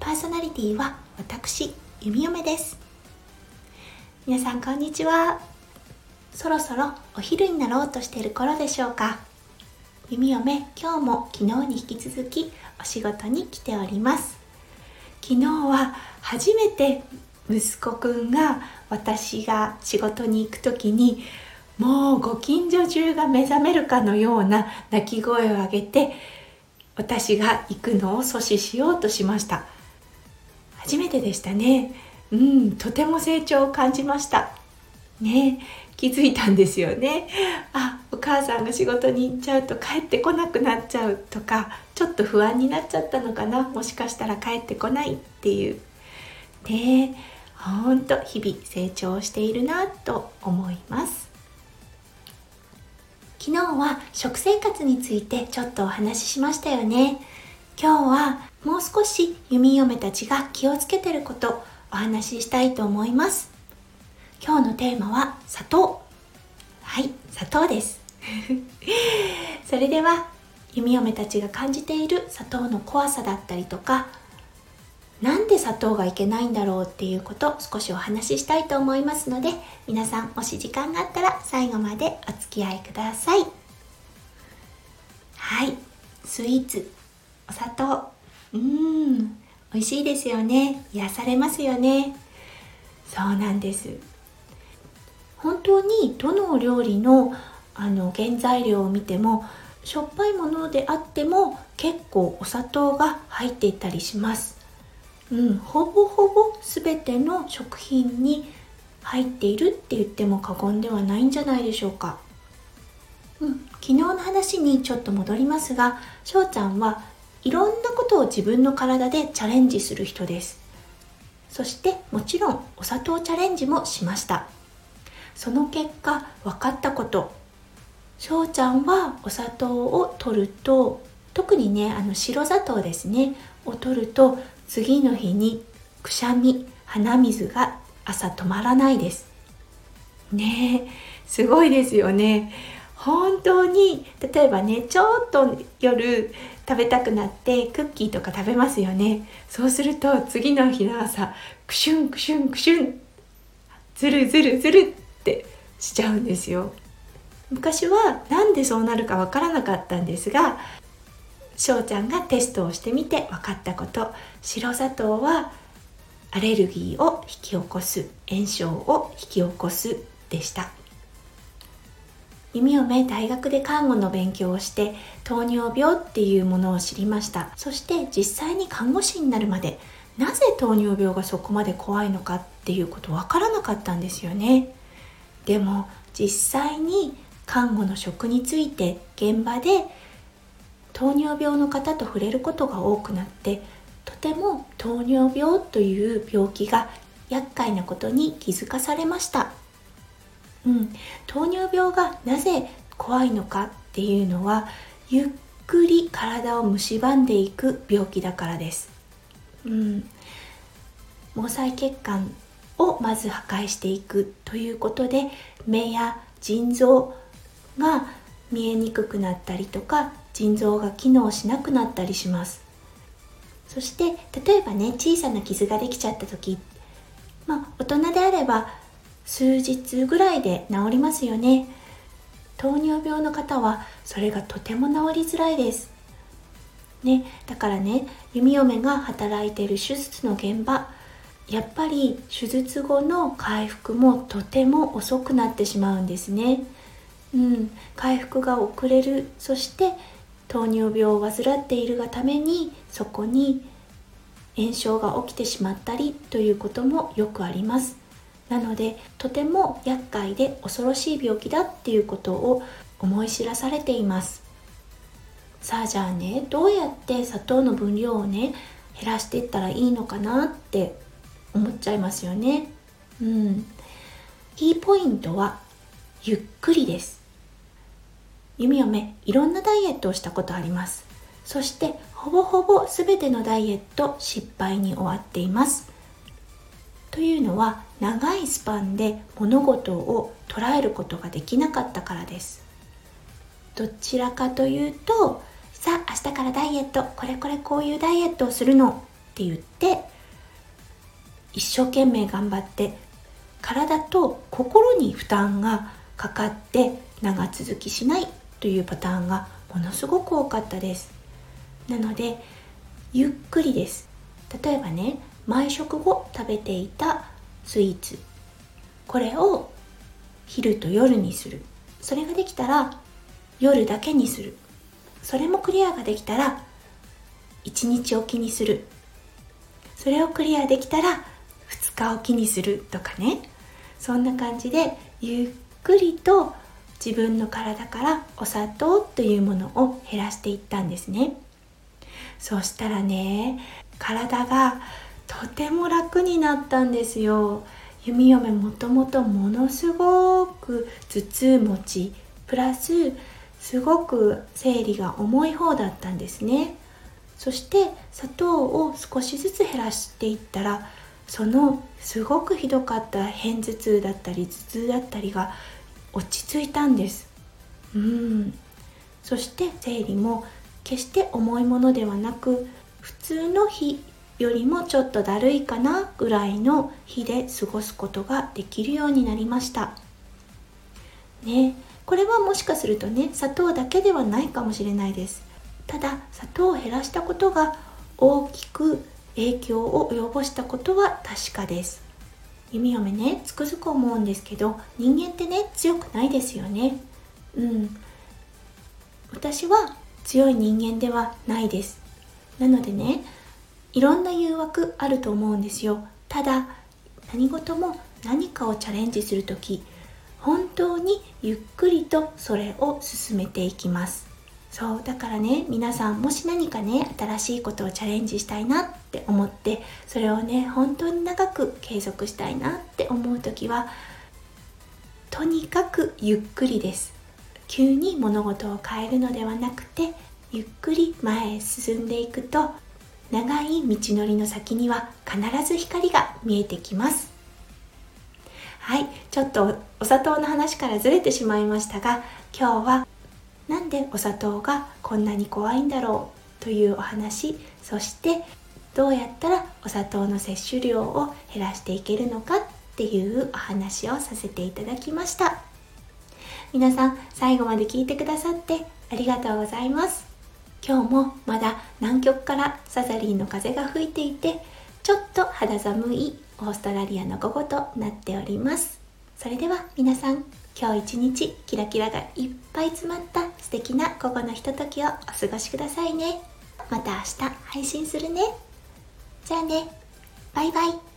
パーソナリティは私弓嫁です。皆さんこんにちは。そろそろお昼になろうとしている頃でしょうか。弓嫁今日も昨日に引き続きお仕事に来ております。昨日は初めて息子くんが私が仕事に行く時にもうご近所中が目覚めるかのような泣き声を上げて私が行くのを阻止しようとしました。初めてでしたね。うんとても成長を感じました。ね気づいたんですよね。あお母さんが仕事に行っちゃうと帰ってこなくなっちゃうとかちょっと不安になっちゃったのかな。もしかしたら帰ってこないっていう。ねほんと日々成長しているなと思います。昨日は食生活についてちょっとお話ししましたよね。今日はもう少し弓嫁たちが気をつけてることお話ししたいと思います。今日のテーマは砂糖。はい砂糖です。それでは弓嫁たちが感じている砂糖の怖さだったりとかなんで砂糖がいけないんだろうっていうこと少しお話ししたいと思いますので皆さんもし時間があったら最後までお付き合いください。はいスイーツ。お砂糖。うん。美味しいですよね。癒されますよね。そうなんです。本当にどのお料理のあの原材料を見てもしょっぱいものであっても結構お砂糖が入っていたりします。うん、ほぼほぼ全ての食品に入っているって言っても過言ではないんじゃないでしょうか。うん、昨日の話にちょっと戻りますが、翔ちゃんはいろんなことを自分の体でチャレンジする人です。そしてもちろんお砂糖チャレンジもしました。その結果分かったこと。翔ちゃんはお砂糖を取ると特にねあの白砂糖ですねを取ると次の日にくしゃみ鼻水が朝止まらないですねえすごいですよね本当に例えばねちょっと夜食べたくなってクッキーとか食べますよね。そうすると次の日の朝クシュンクシュンクシュンズルズルズルってしちゃうんですよ。昔は何でそうなるかわからなかったんですが翔ちゃんがテストをしてみて分かったこと。白砂糖はアレルギーを引き起こす炎症を引き起こすでした。弓嫁大学で看護の勉強をして糖尿病っていうものを知りました。そして実際に看護師になるまでなぜ糖尿病がそこまで怖いのかっていうこと分からなかったんですよね。でも実際に看護の職について現場で糖尿病の方と触れることが多くなってとても糖尿病という病気が厄介なことに気づかされました、うん、糖尿病がなぜ怖いのかっていうのはゆっくり体を蝕んでいく病気だからです、うん、毛細血管をまず破壊していくということで目や腎臓が見えにくくなったりとか腎臓が機能しなくなったりします。そして例えばね小さな傷ができちゃった時まあ大人であれば数日ぐらいで治りますよね。糖尿病の方はそれがとても治りづらいです。ね、だからね弓嫁が働いている手術の現場やっぱり手術後の回復もとても遅くなってしまうんですね。うん、回復が遅れるそして糖尿病を患っているがためにそこに炎症が起きてしまったりということもよくあります。なのでとても厄介で恐ろしい病気だっていうことを思い知らされています。さあじゃあねどうやって砂糖の分量をね減らしていったらいいのかなって思っちゃいますよね。うん。キーポイントはゆっくりです。弓嫁いろんなダイエットをしたことあります。そしてほぼほぼ全てのダイエット失敗に終わっています。というのは長いスパンで物事を捉えることができなかったからです。どちらかというとさあ明日からダイエットこれこれこういうダイエットをするのって言って一生懸命頑張って体と心に負担がかかって長続きしないというパターンがものすごく多かったです。なのでゆっくりです。例えばね毎食後食べていたスイーツ。これを昼と夜にする。それができたら夜だけにする。それもクリアができたら1日おきにする。それをクリアできたら2日おきにするとかね。そんな感じでゆっくりと自分の体からお砂糖というものを減らしていったんですね。そしたらね体がとても楽になったんですよ。弓嫁もともとものすごく頭痛持ちプラスすごく生理が重い方だったんですね。そして砂糖を少しずつ減らしていったらそのすごくひどかった片頭痛だったり頭痛だったりが落ち着いたんです。うん。そして生理も決して重いものではなく普通の日よりもちょっとだるいかなぐらいの日で過ごすことができるようになりました。ねこれはもしかするとね砂糖だけではないかもしれないです。ただ砂糖を減らしたことが大きく影響を及ぼしたことは確かです。弓嫁ねつくづく思うんですけど人間ってね強くないですよね。うん。私は強い人間ではないです。なのでねいろんな誘惑あると思うんですよ。ただ何事も何かをチャレンジする時本当にゆっくりとそれを進めていきます。そうだからね皆さんもし何かね新しいことをチャレンジしたいなって思ってそれをね本当に長く継続したいなって思う時はとにかくゆっくりです。急に物事を変えるのではなくてゆっくり前へ進んでいくと長い道のりの先には必ず光が見えてきます。はいちょっとお砂糖の話からずれてしまいましたが今日はなんでお砂糖がこんなに怖いんだろうというお話そしてどうやったらお砂糖の摂取量を減らしていけるのかっていうお話をさせていただきました。皆さん最後まで聞いてくださってありがとうございます。今日もまだ南極からサザリーの風が吹いていてちょっと肌寒いオーストラリアの午後となっております。それでは皆さん今日一日キラキラがいっぱい詰まった素敵な午後のひとときをお過ごしくださいね。また明日配信するね。じゃあね。バイバイ。